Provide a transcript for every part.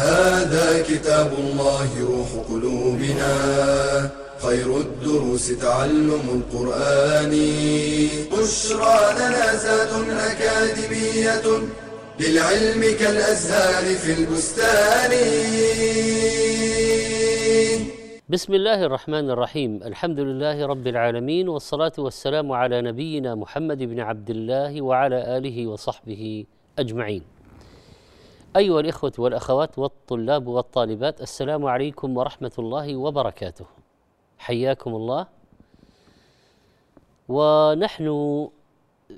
هذا كتاب الله روح قلوبنا. خير الدروس تعلم القرآن. بشرى لنا زاد أكاديمية للعلم كالأزهار في البستان. بسم الله الرحمن الرحيم. الحمد لله رب العالمين والصلاة والسلام على نبينا محمد بن عبد الله وعلى آله وصحبه أجمعين. أيها الإخوة والأخوات والطلاب والطالبات السلام عليكم ورحمة الله وبركاته. حياكم الله. ونحن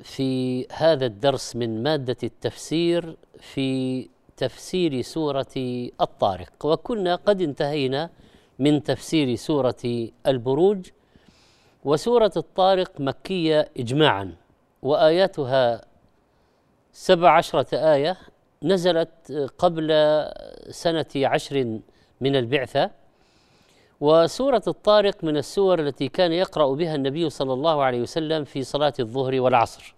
في هذا الدرس من مادة التفسير في تفسير سورة الطارق. وكنا قد انتهينا من تفسير سورة البروج وسورة الطارق مكية إجماعا وآياتها سبع عشرة آية نزلت قبل سنة عشر من البعثة وسورة الطارق من السور التي كان يقرأ بها النبي صلى الله عليه وسلم في صلاة الظهر والعصر.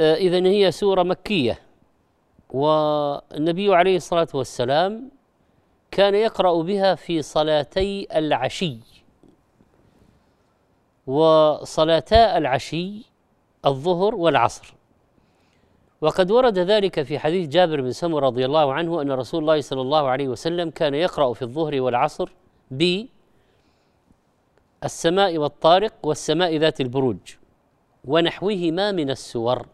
إذن هي سورة مكية. والنبي عليه الصلاة والسلام كان يقرأ بها في صلاتي العشي. وصلاتا العشي الظهر والعصر. وقد ورد ذلك في حديث جابر بن سمر رضي الله عنه أن رسول الله صلى الله عليه وسلم كان يقرأ في الظهر والعصر ب السماء والطارق والسماء ذات البروج ونحوهما من السور.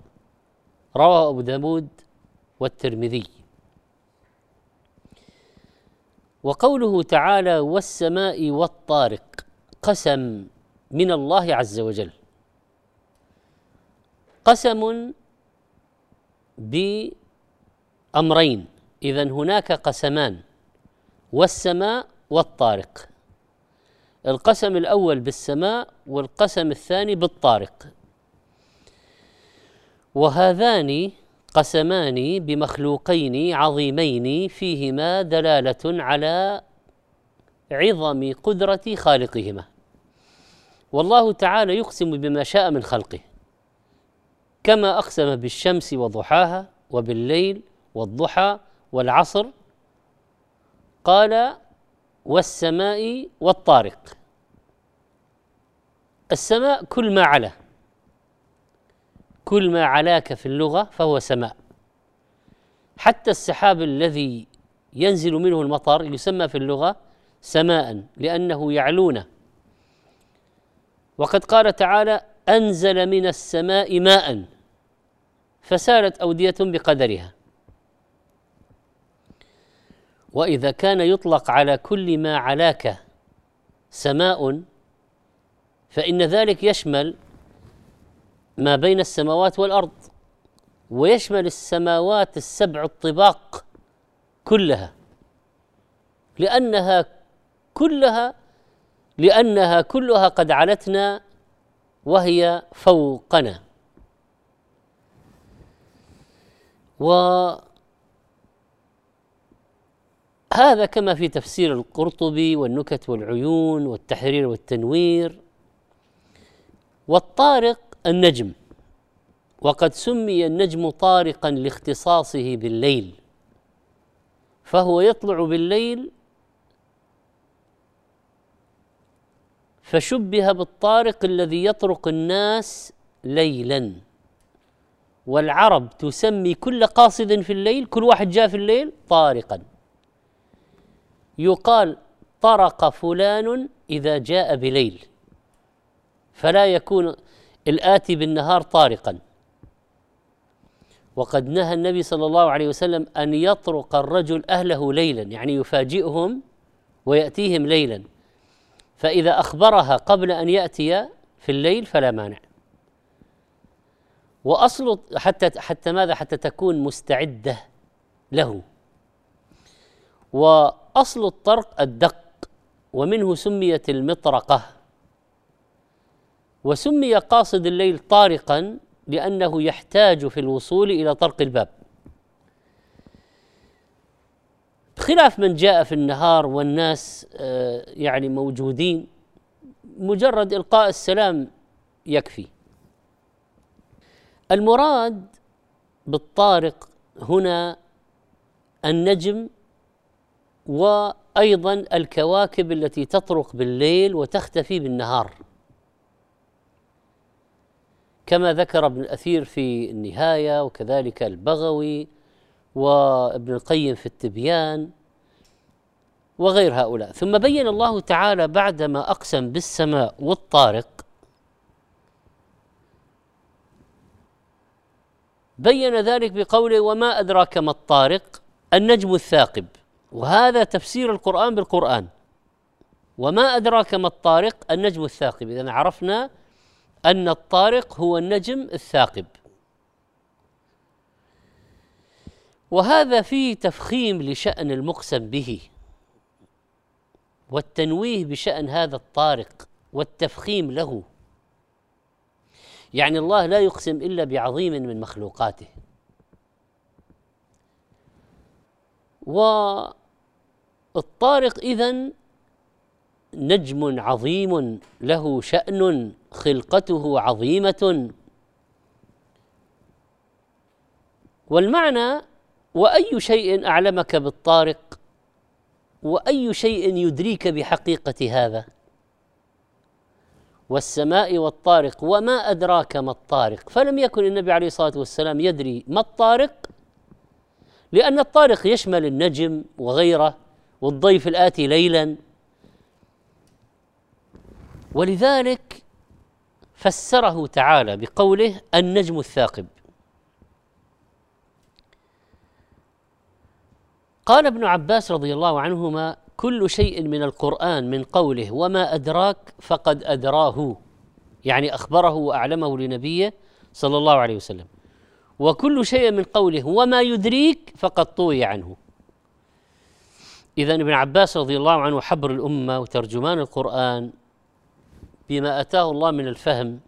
رواه أبو داود والترمذي. وقوله تعالى والسماء والطارق قسم من الله عز وجل. قسم بأمرين. إذا هناك قسمان والسماء والطارق. القسم الأول بالسماء والقسم الثاني بالطارق. وهذان قسمان بمخلوقين عظيمين فيهما دلالة على عظم قدرة خالقهما. والله تعالى يقسم بما شاء من خلقه. كما أقسم بالشمس وضحاها وبالليل والضحى والعصر قال والسماء والطارق. السماء كل ما علا. كل ما علاك في اللغة فهو سماء. حتى السحاب الذي ينزل منه المطر يسمى في اللغة سماء لأنه يعلون وقد قال تعالى أنزل من السماء ماء. فسالت أودية بقدرها. وإذا كان يطلق على كل ما علاك سماء فإن ذلك يشمل ما بين السماوات والأرض ويشمل السماوات السبع الطباق كلها. لأنها كلها لأنها كلها قد علتنا وهي فوقنا. وهذا كما في تفسير القرطبي والنكت والعيون والتحرير والتنوير. والطارق النجم وقد سمي النجم طارقا لاختصاصه بالليل فهو يطلع بالليل فشبه بالطارق الذي يطرق الناس ليلا. والعرب تسمي كل قاصد في الليل كل واحد جاء في الليل طارقا. يقال طرق فلان إذا جاء بليل. فلا يكون الآتي بالنهار طارقا. وقد نهى النبي صلى الله عليه وسلم أن يطرق الرجل أهله ليلا يعني يفاجئهم ويأتيهم ليلا. فإذا أخبرها قبل أن يأتي في الليل فلا مانع. وأصل حتى حتى ماذا؟ حتى تكون مستعدة له. وأصل الطرق الدق ومنه سميت المطرقة. وسمي قاصد الليل طارقا لأنه يحتاج في الوصول إلى طرق الباب. خلاف من جاء في النهار والناس آه، يعني موجودين مجرد إلقاء السلام يكفي. المراد بالطارق هنا النجم وأيضا الكواكب التي تطرق بالليل وتختفي بالنهار. كما ذكر ابن الأثير في النهاية وكذلك البغوي وابن القيم في التبيان وغير هؤلاء. ثم بين الله تعالى بعدما أقسم بالسماء والطارق بين ذلك بقوله وما أدراك ما الطارق النجم الثاقب. وهذا تفسير القرآن بالقرآن. وما أدراك ما الطارق النجم الثاقب. اذا عرفنا أن الطارق هو النجم الثاقب. وهذا فيه تفخيم لشأن المقسم به. والتنويه بشأن هذا الطارق والتفخيم له. يعني الله لا يقسم إلا بعظيم من مخلوقاته. والطارق إذن نجم عظيم له شأن خلقته عظيمة. والمعنى وأي شيء أعلمك بالطارق وأي شيء يدريك بحقيقة هذا؟ والسماء والطارق وما أدراك ما الطارق. فلم يكن النبي عليه الصلاة والسلام يدري ما الطارق لأن الطارق يشمل النجم وغيره والضيف الآتي ليلا. ولذلك فسره تعالى بقوله النجم الثاقب. قال ابن عباس رضي الله عنهما كل شيء من القرآن من قوله وما أدراك فقد أدراه يعني أخبره وأعلمه لنبيه صلى الله عليه وسلم. وكل شيء من قوله وما يدريك فقد طوي عنه. اذا ابن عباس رضي الله عنه حبر الأمة وترجمان القرآن بما أتاه الله من الفهم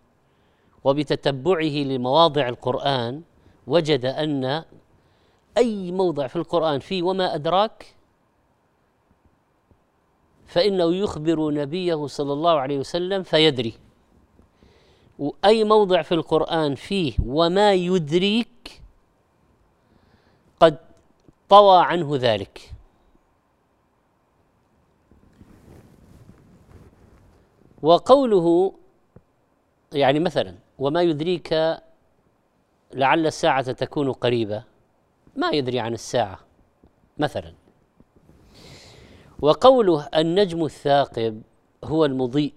وبتتبعه لمواضع القرآن وجد أن أي موضع في القرآن فيه وما أدراك فإنه يخبر نبيه صلى الله عليه وسلم فيدري. وأي موضع في القرآن فيه وما يدريك قد طوى عنه ذلك. وقوله يعني مثلا وما يدريك لعل الساعة تكون قريبة ما يدري عن الساعة مثلا. وقوله النجم الثاقب هو المضيء.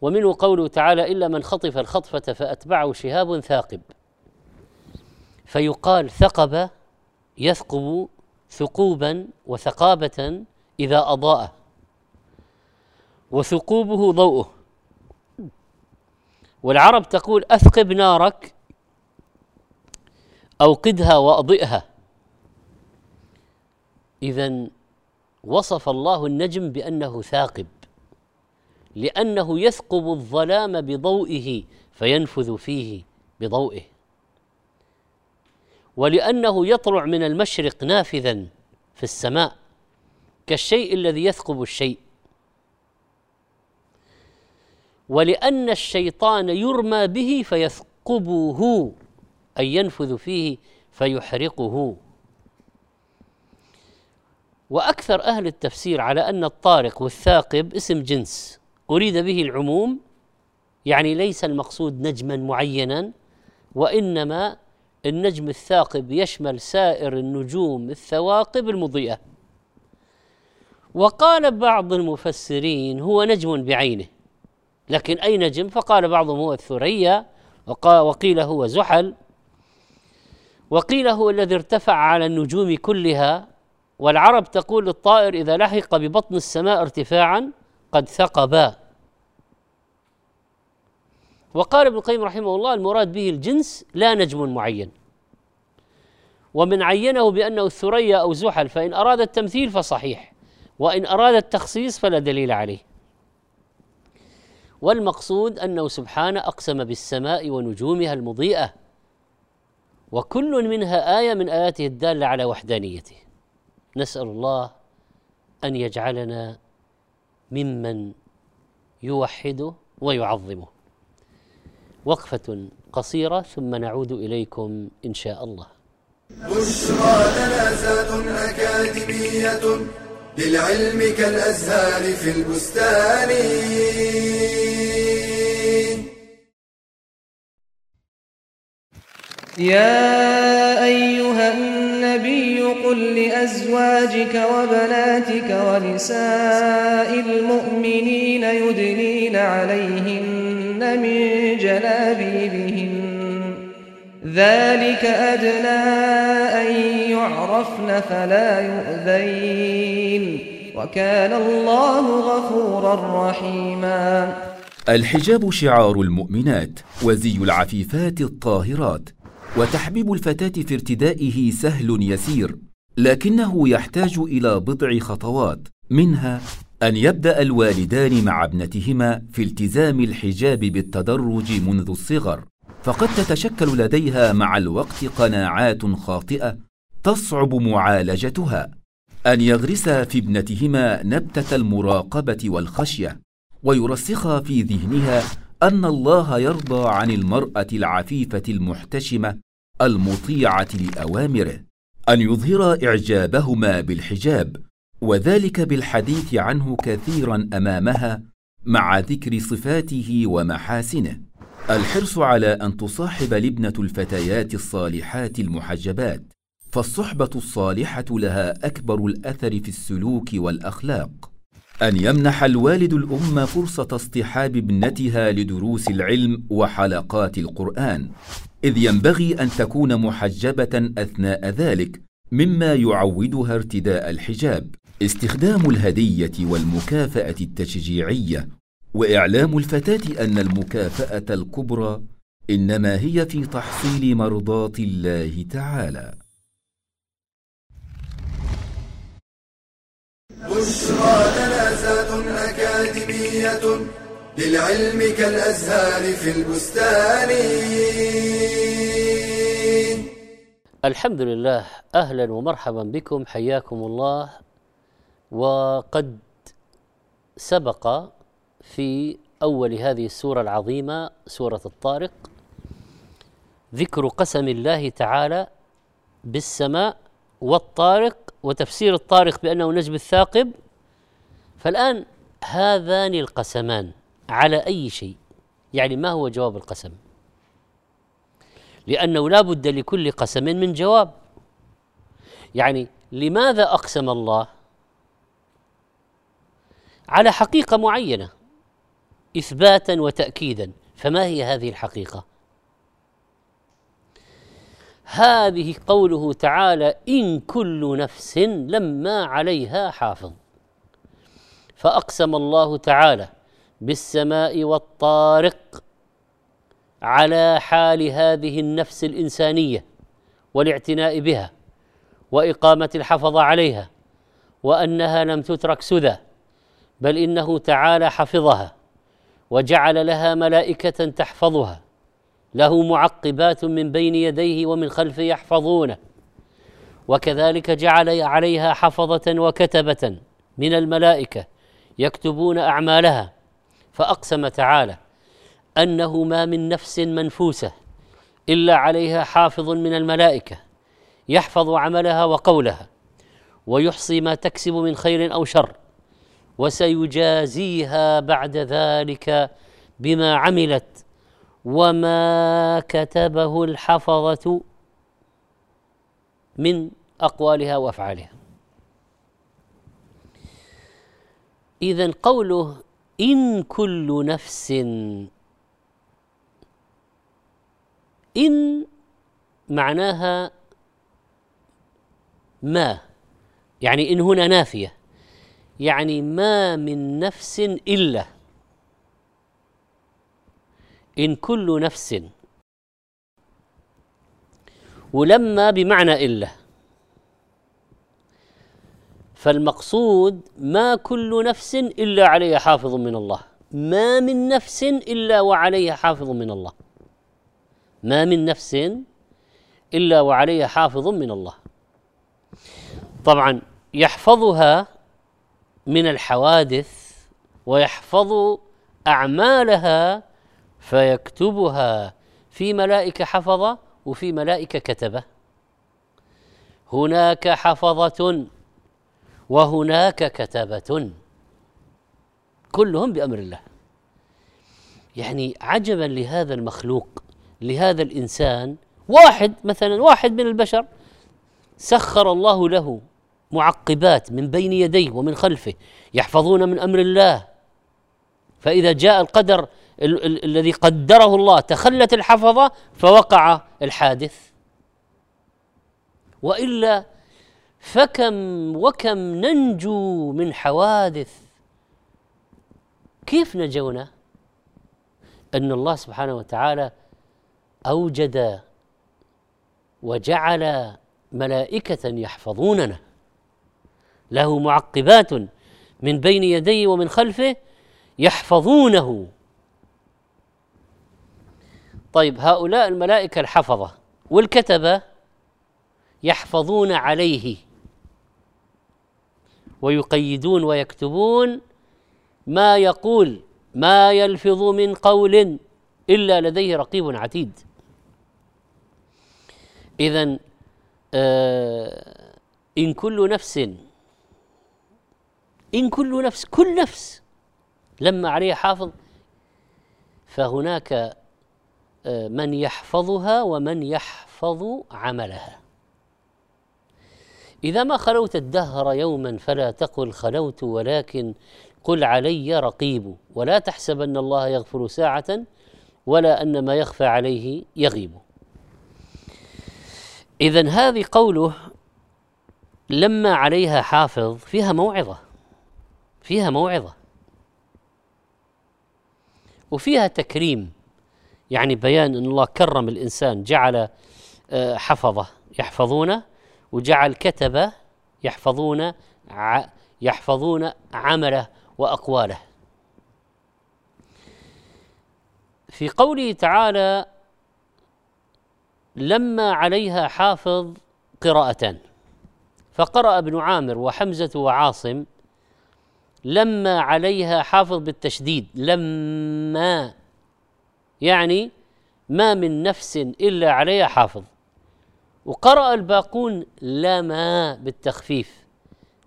ومنه قوله تعالى إلا من خطف الخطفة فأتبعه شهاب ثاقب. فيقال ثقب يثقب ثقوبا وثقابة إذا أضاء وثقوبه ضوءه. والعرب تقول أثقب نارك أوقدها وأضئها. إذا وصف الله النجم بأنه ثاقب لأنه يثقب الظلام بضوئه فينفذ فيه بضوئه. ولأنه يطلع من المشرق نافذا في السماء كالشيء الذي يثقب الشيء. ولأن الشيطان يرمى به فيثقبه أي ينفذ فيه فيحرقه. وأكثر أهل التفسير على أن الطارق والثاقب اسم جنس. أريد به العموم يعني ليس المقصود نجما معينا وإنما النجم الثاقب يشمل سائر النجوم الثواقب المضيئة. وقال بعض المفسرين هو نجم بعينه لكن أي نجم؟ فقال بعضهم هو الثريا وقيل هو زحل. وقيل هو الذي ارتفع على النجوم كلها والعرب تقول للطائر إذا لحق ببطن السماء ارتفاعا قد ثقبا وقال ابن القيم رحمه الله المراد به الجنس لا نجم معين. ومن عينه بأنه الثريا أو زحل فإن أراد التمثيل فصحيح وإن أراد التخصيص فلا دليل عليه. والمقصود أنه سبحانه أقسم بالسماء ونجومها المضيئة وكل منها آية من آياته الدالة على وحدانيته. نسأل الله أن يجعلنا ممن يوحده ويعظمه. وقفة قصيرة ثم نعود إليكم إن شاء الله. بشرى لنا أكاديمية للعلم كالأزهار في البستان. يا أيها النبي قل لأزواجك وبناتك ونساء المؤمنين يدنين عليهن من جلابيبهن. ذلك أدنى أن يعرفن فلا يؤذين. وكان الله غفورا رحيما. الحجاب شعار المؤمنات وزي العفيفات الطاهرات. وتحبيب الفتاة في ارتدائه سهل يسير لكنه يحتاج إلى بضع خطوات منها أن يبدأ الوالدان مع ابنتهما في التزام الحجاب بالتدرج منذ الصغر. فقد تتشكل لديها مع الوقت قناعات خاطئة تصعب معالجتها. أن يغرسا في ابنتهما نبتة المراقبة والخشية ويرسخا في ذهنها أن الله يرضى عن المرأة العفيفة المحتشمة المطيعة لأوامره أن يظهر إعجابهما بالحجاب وذلك بالحديث عنه كثيرا أمامها مع ذكر صفاته ومحاسنه. الحرص على أن تصاحب لبنة الفتيات الصالحات المحجبات فالصحبة الصالحة لها أكبر الأثر في السلوك والأخلاق. أن يمنح الوالد الأم فرصة اصطحاب ابنتها لدروس العلم وحلقات القرآن إذ ينبغي أن تكون محجبة أثناء ذلك مما يعودها ارتداء الحجاب. استخدام الهدية والمكافأة التشجيعية وإعلام الفتاة أن المكافأة الكبرى إنما هي في تحصيل مرضاة الله تعالى. بشرى لنا أكاديمية للعلم كالأزهار في البستان. الحمد لله أهلا ومرحبا بكم حياكم الله. وقد سبق في أول هذه السورة العظيمة سورة الطارق ذكر قسم الله تعالى بالسماء والطارق وتفسير الطارق بأنه نجم الثاقب فالآن هذان القسمان على أي شيء؟ يعني ما هو جواب القسم؟ لأنه لا بد لكل قسم من جواب. يعني لماذا أقسم الله؟ على حقيقة معينة إثباتا وتأكيدا. فما هي هذه الحقيقة؟ هذه قوله تعالى إن كل نفس لما عليها حافظ. فأقسم الله تعالى بالسماء والطارق على حال هذه النفس الإنسانية والاعتناء بها وإقامة الحفظ عليها وأنها لم تترك سدى بل إنه تعالى حفظها وجعل لها ملائكة تحفظها. له معقبات من بين يديه ومن خلفه يحفظونه. وكذلك جعل عليها حفظة وكتبة من الملائكة يكتبون أعمالها. فأقسم تعالى أنه ما من نفس منفوسة إلا عليها حافظ من الملائكة يحفظ عملها وقولها ويحصي ما تكسب من خير أو شر وسيجازيها بعد ذلك بما عملت وما كتبه الحفظة من أقوالها وأفعالها. إذا قوله إن كل نفس إن معناها ما يعني إن هنا نافية يعني ما من نفس إلا إن كل نفس. ولما بمعنى إلا. فالمقصود ما كل نفس إلا عليها حافظ من الله. ما من نفس إلا وعليها حافظ من الله. ما من نفس إلا وعليها حافظ من الله. طبعا يحفظها من الحوادث ويحفظ أعمالها فيكتبها في ملائكة حفظة وفي ملائكة كتبة. هناك حفظة وهناك كتبة كلهم بأمر الله. يعني عجبا لهذا المخلوق لهذا الإنسان. واحد مثلا واحد من البشر سخر الله له معقبات من بين يديه ومن خلفه يحفظون من أمر الله. فإذا جاء القدر ال- ال- الذي قدره الله تخلت الحفظة فوقع الحادث. وإلا فكم وكم ننجو من حوادث. كيف نجونا؟ أن الله سبحانه وتعالى أوجد وجعل ملائكة يحفظوننا. له معقبات من بين يديه ومن خلفه يحفظونه. طيب هؤلاء الملائكة الحفظة والكتبة يحفظون عليه ويقيدون ويكتبون ما يقول ما يلفظ من قول إلا لديه رقيب عتيد. اذا آه إن كل نفس إن كل نفس كل نفس لما عليها حافظ فهناك من يحفظها ومن يحفظ عملها. إذا ما خلوت الدهر يوما فلا تقل خلوت ولكن قل علي رقيب. ولا تحسبن الله يغفر ساعة ولا أن ما يخفى عليه يغيب. إذا هذه قوله لما عليها حافظ فيها موعظة فيها موعظة وفيها تكريم. يعني بيان أن الله كرم الإنسان جعل آه، حفظه يحفظونه وجعل كتبه يحفظون يحفظون عمله وأقواله. في قوله تعالى لما عليها حافظ قراءتان فقرأ ابن عامر وحمزة وعاصم لما عليها حافظ بالتشديد لما يعني ما من نفس إلا عليها حافظ. وقرأ الباقون لما بالتخفيف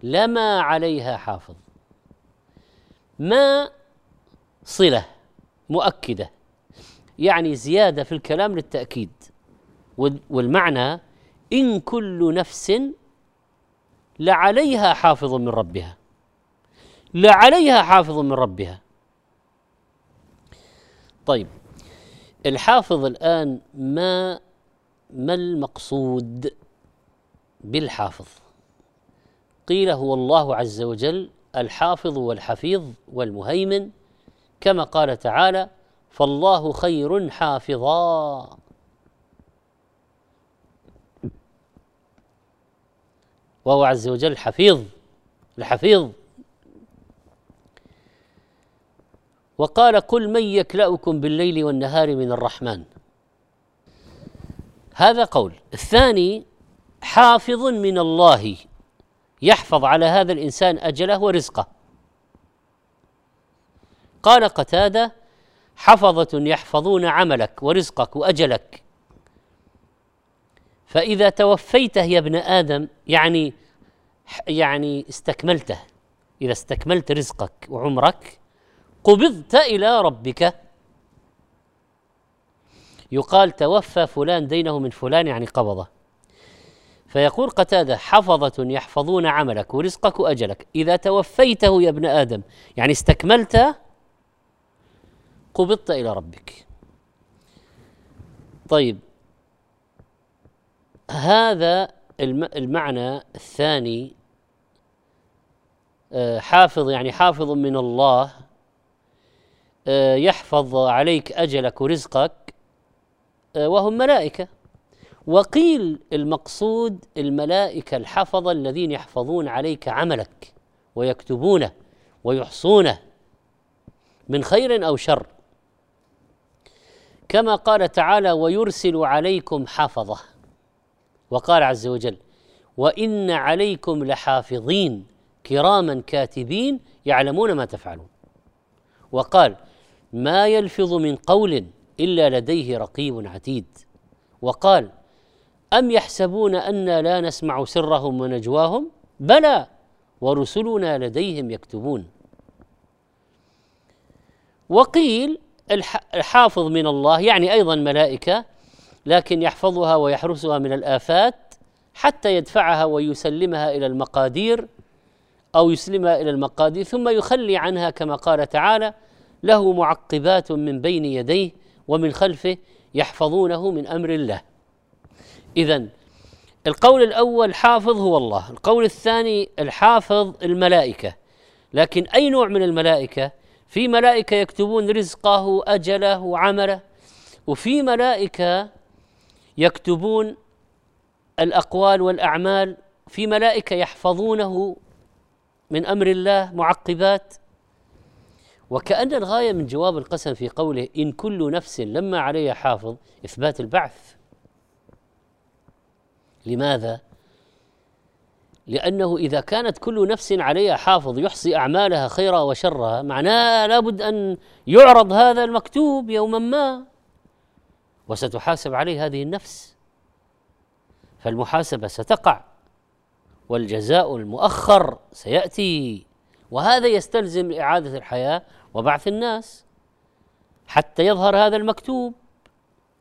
لما عليها حافظ. ما صلة مؤكدة يعني زيادة في الكلام للتأكيد. والمعنى إن كل نفس لعليها حافظ من ربها. لعليها حافظ من ربها. طيب الحافظ الآن ما ما المقصود بالحافظ؟ قيل هو الله عز وجل الحافظ والحفيظ والمهيمن كما قال تعالى فالله خير حافظا. وهو عز وجل حفيظ الحفيظ. وقال قل من يكلأكم بالليل والنهار من الرحمن. هذا قول. الثاني حافظ من الله يحفظ على هذا الإنسان أجله ورزقه. قال قتادة حفظة يحفظون عملك ورزقك وأجلك. فإذا توفيته يا ابن آدم يعني يعني استكملته. إذا استكملت رزقك وعمرك قبضت إلى ربك. يقال توفى فلان دينه من فلان يعني قبضه. فيقول قتادة حفظة يحفظون عملك ورزقك وأجلك. إذا توفيته يا ابن آدم يعني استكملت قبضت إلى ربك. طيب. هذا المعنى الثاني. آه، حافظ يعني حافظ من الله يحفظ عليك أجلك ورزقك آه، وهم ملائكة. وقيل المقصود الملائكة الحفظة الذين يحفظون عليك عملك ويكتبونه ويحصونه من خير أو شر. كما قال تعالى ويرسل عليكم حفظة وقال عز وجل وإن عليكم لحافظين كراما كاتبين يعلمون ما تفعلون وقال ما يلفظ من قول إلا لديه رقيب عتيد. وقال أم يحسبون أنا لا نسمع سرهم ونجواهم؟ بلى ورسلنا لديهم يكتبون. وقيل الحافظ من الله يعني أيضا ملائكة لكن يحفظها ويحرسها من الآفات حتى يدفعها ويسلمها إلى المقادير أو يسلمها إلى المقادير ثم يخلي عنها كما قال تعالى له معقبات من بين يديه ومن خلفه يحفظونه من أمر الله. اذا القول الأول حافظ هو الله القول الثاني الحافظ الملائكة. لكن أي نوع من الملائكة؟ في ملائكة يكتبون رزقه أجله عمله وفي ملائكة يكتبون الأقوال والأعمال في ملائكة يحفظونه من أمر الله معقبات وكأن الغاية من جواب القسم في قوله إن كل نفس لما عليها حافظ إثبات البعث. لماذا؟ لأنه إذا كانت كل نفس عليها حافظ يحصي أعمالها خيرها وشرها معناه لابد أن يعرض هذا المكتوب يوما ما. وستحاسب عليه هذه النفس. فالمحاسبة ستقع والجزاء المؤخر سيأتي. وهذا يستلزم إعادة الحياة وبعث الناس حتى يظهر هذا المكتوب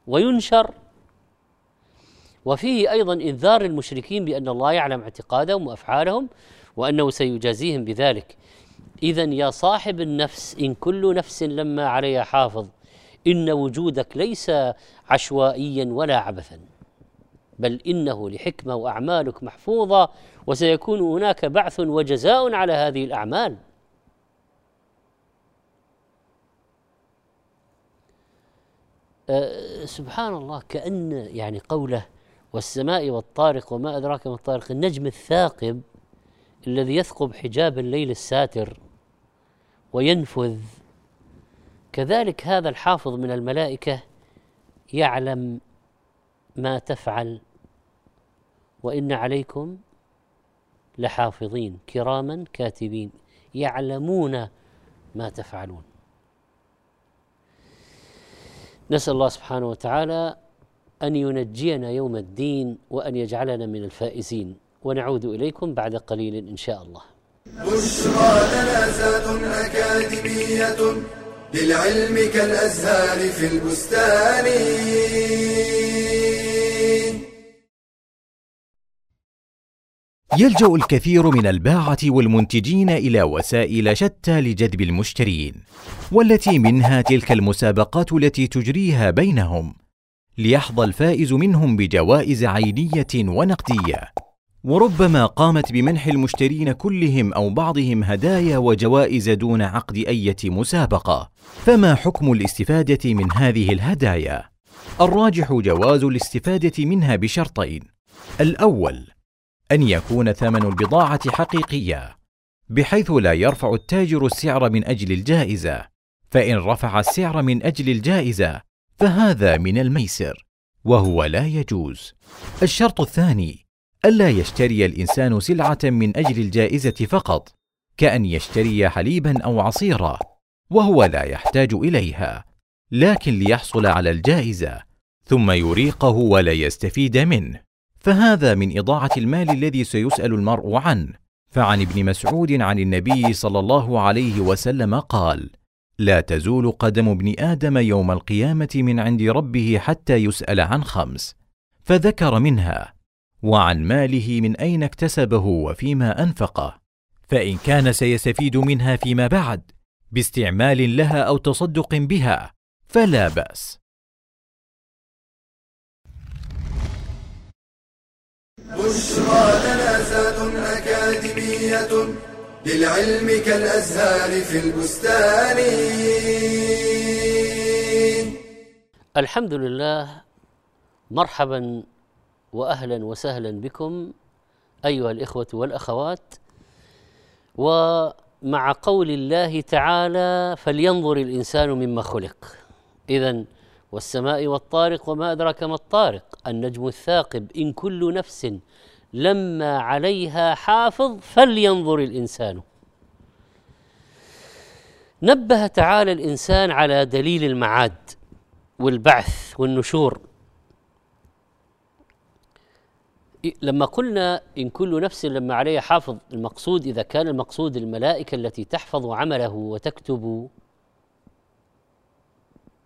وينشر. وفيه أيضا إنذار المشركين بأن الله يعلم اعتقادهم وأفعالهم وأنه سيجازيهم بذلك. اذا يا صاحب النفس إن كل نفس لما عليها حافظ إن وجودك ليس عشوائيا ولا عبثا بل إنه لحكمة وأعمالك محفوظة وسيكون هناك بعث وجزاء على هذه الأعمال. سبحان الله كأن يعني قوله والسماء والطارق وما أدراك ما الطارق النجم الثاقب الذي يثقب حجاب الليل الساتر وينفذ. كذلك هذا الحافظ من الملائكة يعلم ما تفعل وإن عليكم لحافظين كراما كاتبين يعلمون ما تفعلون. نسأل الله سبحانه وتعالى أن ينجينا يوم الدين وأن يجعلنا من الفائزين ونعود إليكم بعد قليل إن شاء الله. بشرى لنا أكاديمية للعلم كالأزهار في البستان. يلجأ الكثير من الباعة والمنتجين إلى وسائل شتى لجذب المشترين والتي منها تلك المسابقات التي تجريها بينهم ليحظى الفائز منهم بجوائز عينية ونقدية. وربما قامت بمنح المشترين كلهم أو بعضهم هدايا وجوائز دون عقد إيه مسابقة. فما حكم الاستفادة من هذه الهدايا؟ الراجح جواز الاستفادة منها بشرطين. الأول أن يكون ثمن البضاعة حقيقية بحيث لا يرفع التاجر السعر من أجل الجائزة. فإن رفع السعر من أجل الجائزة فهذا من الميسر وهو لا يجوز. الشرط الثاني الا يشتري الإنسان سلعة من أجل الجائزة فقط كأن يشتري حليبا أو عصيرا وهو لا يحتاج إليها لكن ليحصل على الجائزة ثم يريقه ولا يستفيد منه. فهذا من إضاعة المال الذي سيسأل المرء عنه. فعن ابن مسعود عن النبي صلى الله عليه وسلم قال لا تزول قدم ابن آدم يوم القيامة من عند ربه حتى يسأل عن خمس فذكر منها وعن ماله من أين اكتسبه وفيما أنفقه فإن كان سيستفيد منها فيما بعد باستعمال لها أو تصدق بها. فلا بأس. بشرى لنا أكاديمية للعلم كالأزهار في البستان. الحمد لله مرحبا واهلا وسهلا بكم أيها الإخوة والأخوات. ومع قول الله تعالى فلينظر الإنسان مما خلق. اذا والسماء والطارق وما أدراك ما الطارق. النجم الثاقب إن كل نفس لما عليها حافظ فلينظر الإنسان. نبه تعالى الإنسان على دليل المعاد والبعث والنشور. لما قلنا إن كل نفس لما عليها حافظ المقصود إذا كان المقصود الملائكة التي تحفظ عمله وتكتب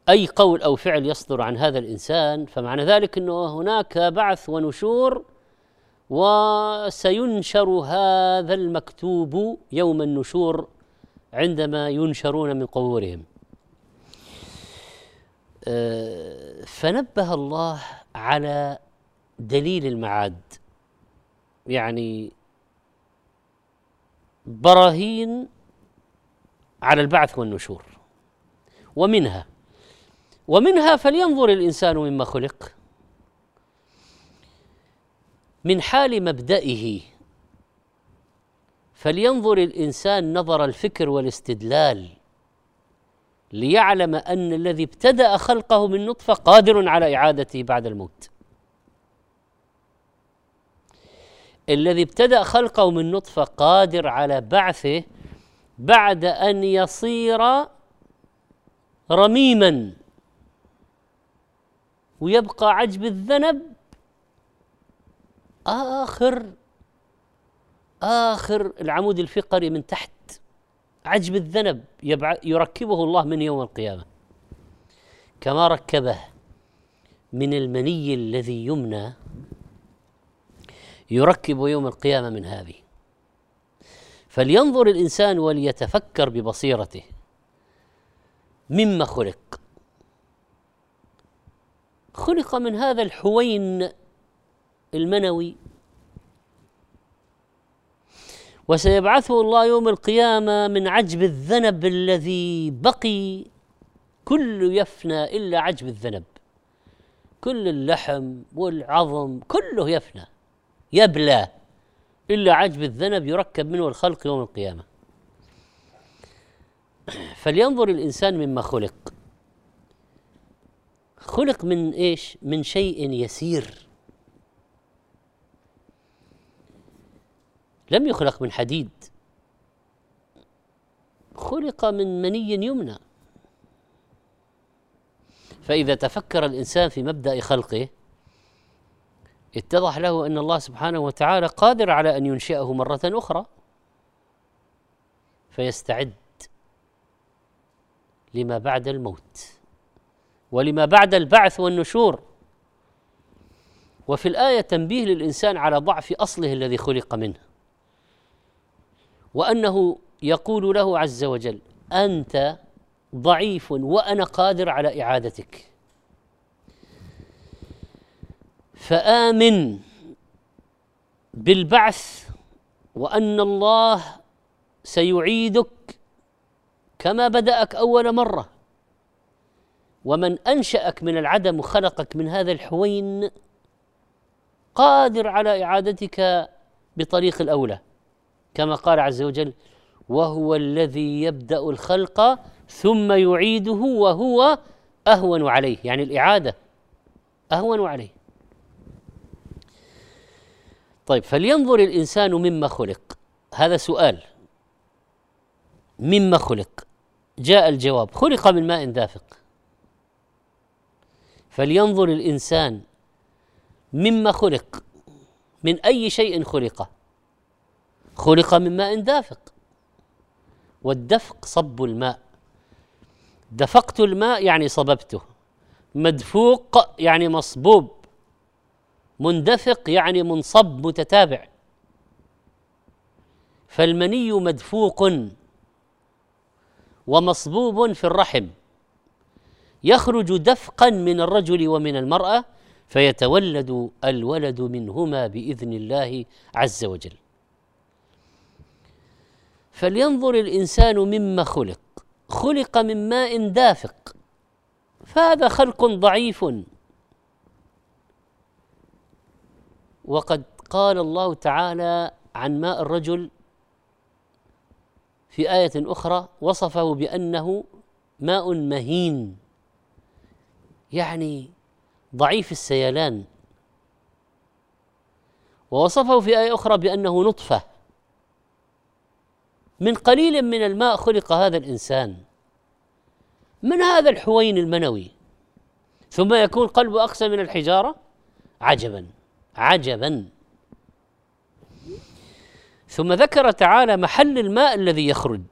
أي قول أو فعل يصدر عن هذا الإنسان فمعنى ذلك أنه هناك بعث ونشور وسينشر هذا المكتوب يوم النشور عندما ينشرون من قبورهم. آه، فنبه الله على دليل المعاد. يعني براهين على البعث والنشور ومنها ومنها فلينظر الإنسان مما خلق. من حال مبدئه فلينظر الإنسان نظر الفكر والاستدلال ليعلم أن الذي ابتدأ خلقه من نطفة قادر على إعادته بعد الموت. الذي ابتدأ خلقه من نطفة قادر على بعثه بعد أن يصير رميما. ويبقى عجب الذنب. آخر آخر العمود الفقري من تحت. عجب الذنب يركبه الله من يوم القيامة. كما ركبه من المني الذي يمنى يركب يوم القيامة من هذه. فلينظر الإنسان وليتفكر ببصيرته. مما خلق. خلق من هذا الحوين المنوي. وسيبعثه الله يوم القيامة من عجب الذنب الذي بقي. كل يفنى إلا عجب الذنب. كل اللحم والعظم كله يفنى يبلى إلا عجب الذنب يركب منه الخلق يوم القيامة. فلينظر الإنسان مما خلق. خلق من إيش؟ من شيء يسير. لم يخلق من حديد. خلق من مني يمنى. فإذا تفكر الإنسان في مبدأ خلقه اتضح له أن الله سبحانه وتعالى قادر على أن ينشئه مرة أخرى. فيستعد لما بعد الموت. ولما بعد البعث والنشور. وفي الآية تنبيه للإنسان على ضعف أصله الذي خلق منه. وأنه يقول له عز وجل أنت ضعيف وأنا قادر على إعادتك. فآمن بالبعث وأن الله سيعيدك كما بدأك أول مرة. ومن أنشأك من العدم وخلقك من هذا الحوين قادر على إعادتك بطريق الأولى. كما قال عز وجل وهو الذي يبدأ الخلق ثم يعيده وهو أهون عليه. يعني الإعادة أهون عليه. طيب فلينظر الإنسان مما خلق. هذا سؤال. مما خلق؟ جاء الجواب. خلق من ماء دافق. فلينظر الإنسان مما خلق من أي شيء خلق. خلق من ماء دافق. والدفق صب الماء. دفقت الماء يعني صببته. مدفوق يعني مصبوب. مندفق يعني منصب متتابع. فالمني مدفوق ومصبوب في الرحم. يخرج دفقا من الرجل ومن المرأة فيتولد الولد منهما بإذن الله عز وجل. فلينظر الإنسان مما خلق خلق من ماء دافق فهذا خلق ضعيف. وقد قال الله تعالى عن ماء الرجل في آية أخرى وصفه بأنه ماء مهين. يعني ضعيف السيلان. ووصفه في آية أخرى بأنه نطفة. من قليل من الماء خلق هذا الإنسان. من هذا الحوين المنوي؟ ثم يكون قلبه أقسى من الحجارة؟ عجبا عجبا. ثم ذكر تعالى محل الماء الذي يخرج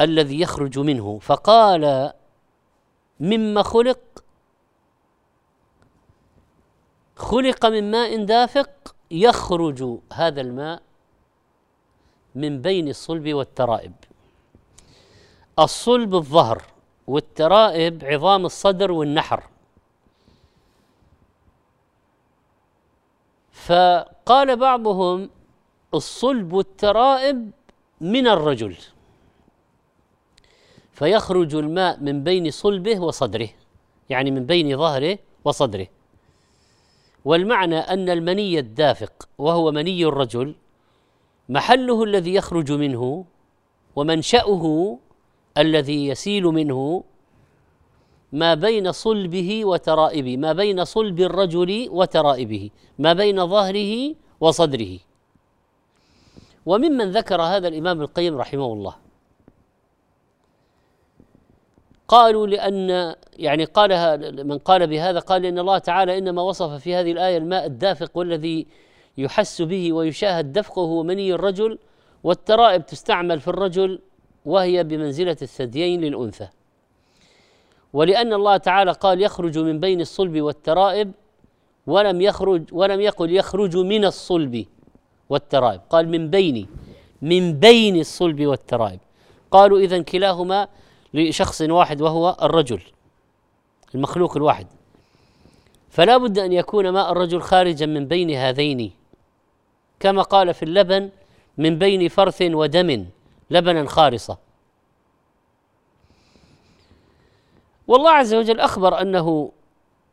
الذي يخرج منه فقال مما خلق خلق من ماء دافق يخرج هذا الماء من بين الصلب والترائب. الصلب الظهر والترائب عظام الصدر والنحر. فقال بعضهم الصلب والترائب من الرجل فيخرج الماء من بين صلبه وصدره يعني من بين ظهره وصدره. والمعنى أن المني الدافق وهو مني الرجل محله الذي يخرج منه ومنشأه الذي يسيل منه ما بين صلبه وترائبه ما بين صلب الرجل وترائبه ما بين ظهره وصدره. وممن ذكر هذا الإمام القيم رحمه الله. قالوا لأن يعني قالها من قال بهذا قال إن الله تعالى إنما وصف في هذه الآية الماء الدافق والذي يحس به ويشاهد دفقه مني الرجل والترائب تستعمل في الرجل وهي بمنزلة الثديين للأنثى. ولأن الله تعالى قال يخرج من بين الصلب والترائب ولم يخرج ولم يقل يخرج من الصلب والترائب قال من بين من بين الصلب والترائب. قالوا اذا كلاهما لشخص واحد وهو الرجل المخلوق الواحد. فلا بد أن يكون ماء الرجل خارجا من بين هذين كما قال في اللبن من بين فرث ودم لبنا خالصا والله عز وجل أخبر أنه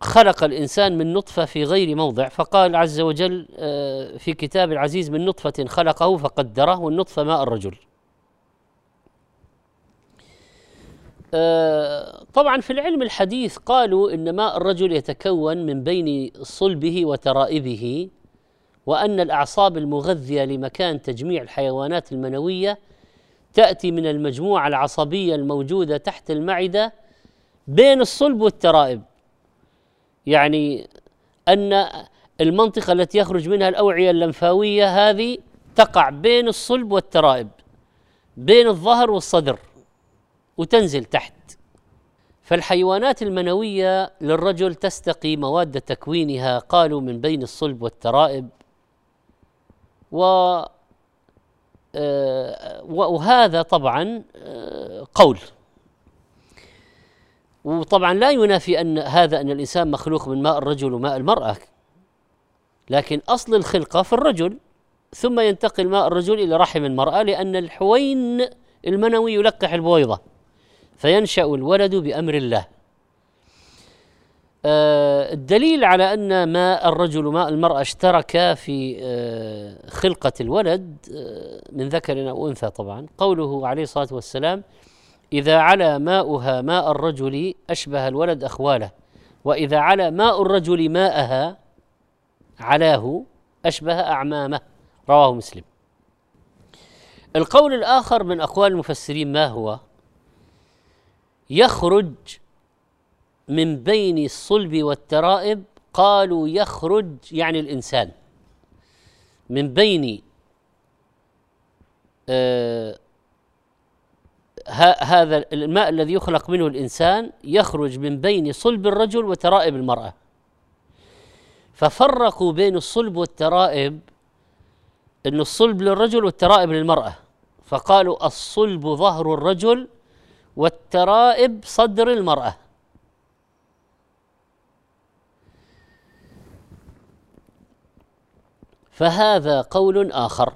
خلق الإنسان من نطفة في غير موضع فقال عز وجل آه، في كتاب العزيز من نطفة خلقه فقدره والنطفة ماء الرجل آه، طبعا في العلم الحديث قالوا ان ماء الرجل يتكون من بين صلبه وترائبه وأن الأعصاب المغذية لمكان تجميع الحيوانات المنوية تأتي من المجموعة العصبية الموجودة تحت المعدة بين الصلب والترائب. يعني أن المنطقة التي يخرج منها الأوعية اللمفاوية هذه تقع بين الصلب والترائب بين الظهر والصدر. وتنزل تحت. فالحيوانات المنوية للرجل تستقي مواد تكوينها قالوا من بين الصلب والترائب و آه، وهذا طبعا آه، قول. وطبعا لا ينافي أن هذا أن الإنسان مخلوق من ماء الرجل وماء المرأة. لكن أصل الخلقة في الرجل ثم ينتقل ماء الرجل إلى رحم المرأة لأن الحوين المنوي يلقح البويضة. فينشأ الولد بأمر الله. آه، الدليل على أن ماء الرجل وماء المرأة اشتركا في آه، خلقة الولد آه، من ذكر أو أنثى طبعا قوله عليه الصلاة والسلام إذا علا ماؤها ماء الرجل أشبه الولد أخواله وإذا علا ماء الرجل ماءها علاه أشبه أعمامه. رواه مسلم. القول الآخر من أقوال المفسرين ما هو؟ يخرج من بين الصلب والترائب قالوا يخرج يعني الإنسان من بين آه هذا الماء الذي يخلق منه الإنسان يخرج من بين صلب الرجل وترائب المرأة. ففرقوا بين الصلب والترائب إن الصلب للرجل والترائب للمرأة. فقالوا الصلب ظهر الرجل والترائب صدر المرأة. فهذا قول آخر.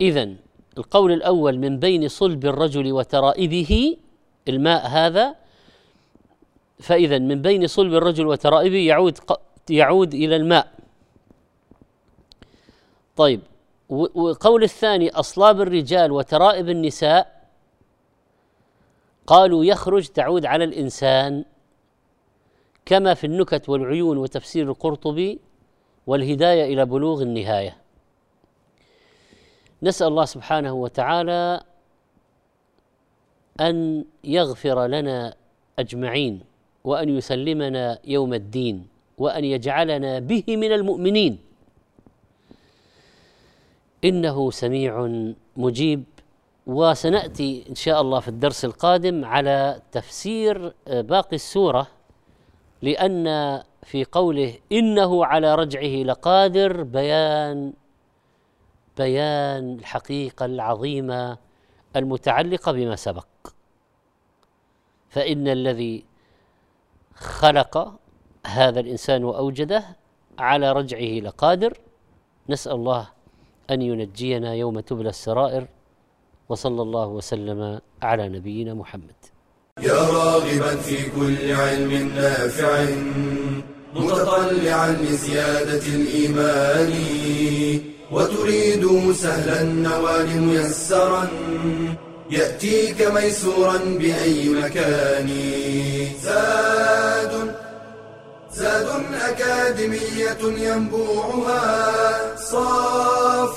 إذا القول الأول من بين صلب الرجل وترائبه الماء هذا فإذا من بين صلب الرجل وترائبه يعود يعود إلى الماء. طيب وقول الثاني أصلاب الرجال وترائب النساء قالوا يخرج تعود على الإنسان كما في النكت والعيون وتفسير القرطبي والهداية إلى بلوغ النهاية. نسأل الله سبحانه وتعالى أن يغفر لنا أجمعين وأن يسلمنا يوم الدين وأن يجعلنا به من المؤمنين. إنه سميع مجيب. وسنأتي إن شاء الله في الدرس القادم على تفسير باقي السورة لأن في قوله إنه على رجعه لقادر بيان بيان الحقيقة العظيمة المتعلقة بما سبق. فإن الذي خلق هذا الإنسان وأوجده على رجعه لقادر نسأل الله أن ينجينا يوم تبلى السرائر. وصلى الله وسلم على نبينا محمد. يا راغبا في كل علم نافع متطلعا لزيادة الإيمان وتريد سهلا النوال ميسرا يأتيك ميسورا بأي مكان. زاد زاد أكاديمية ينبوعها صاف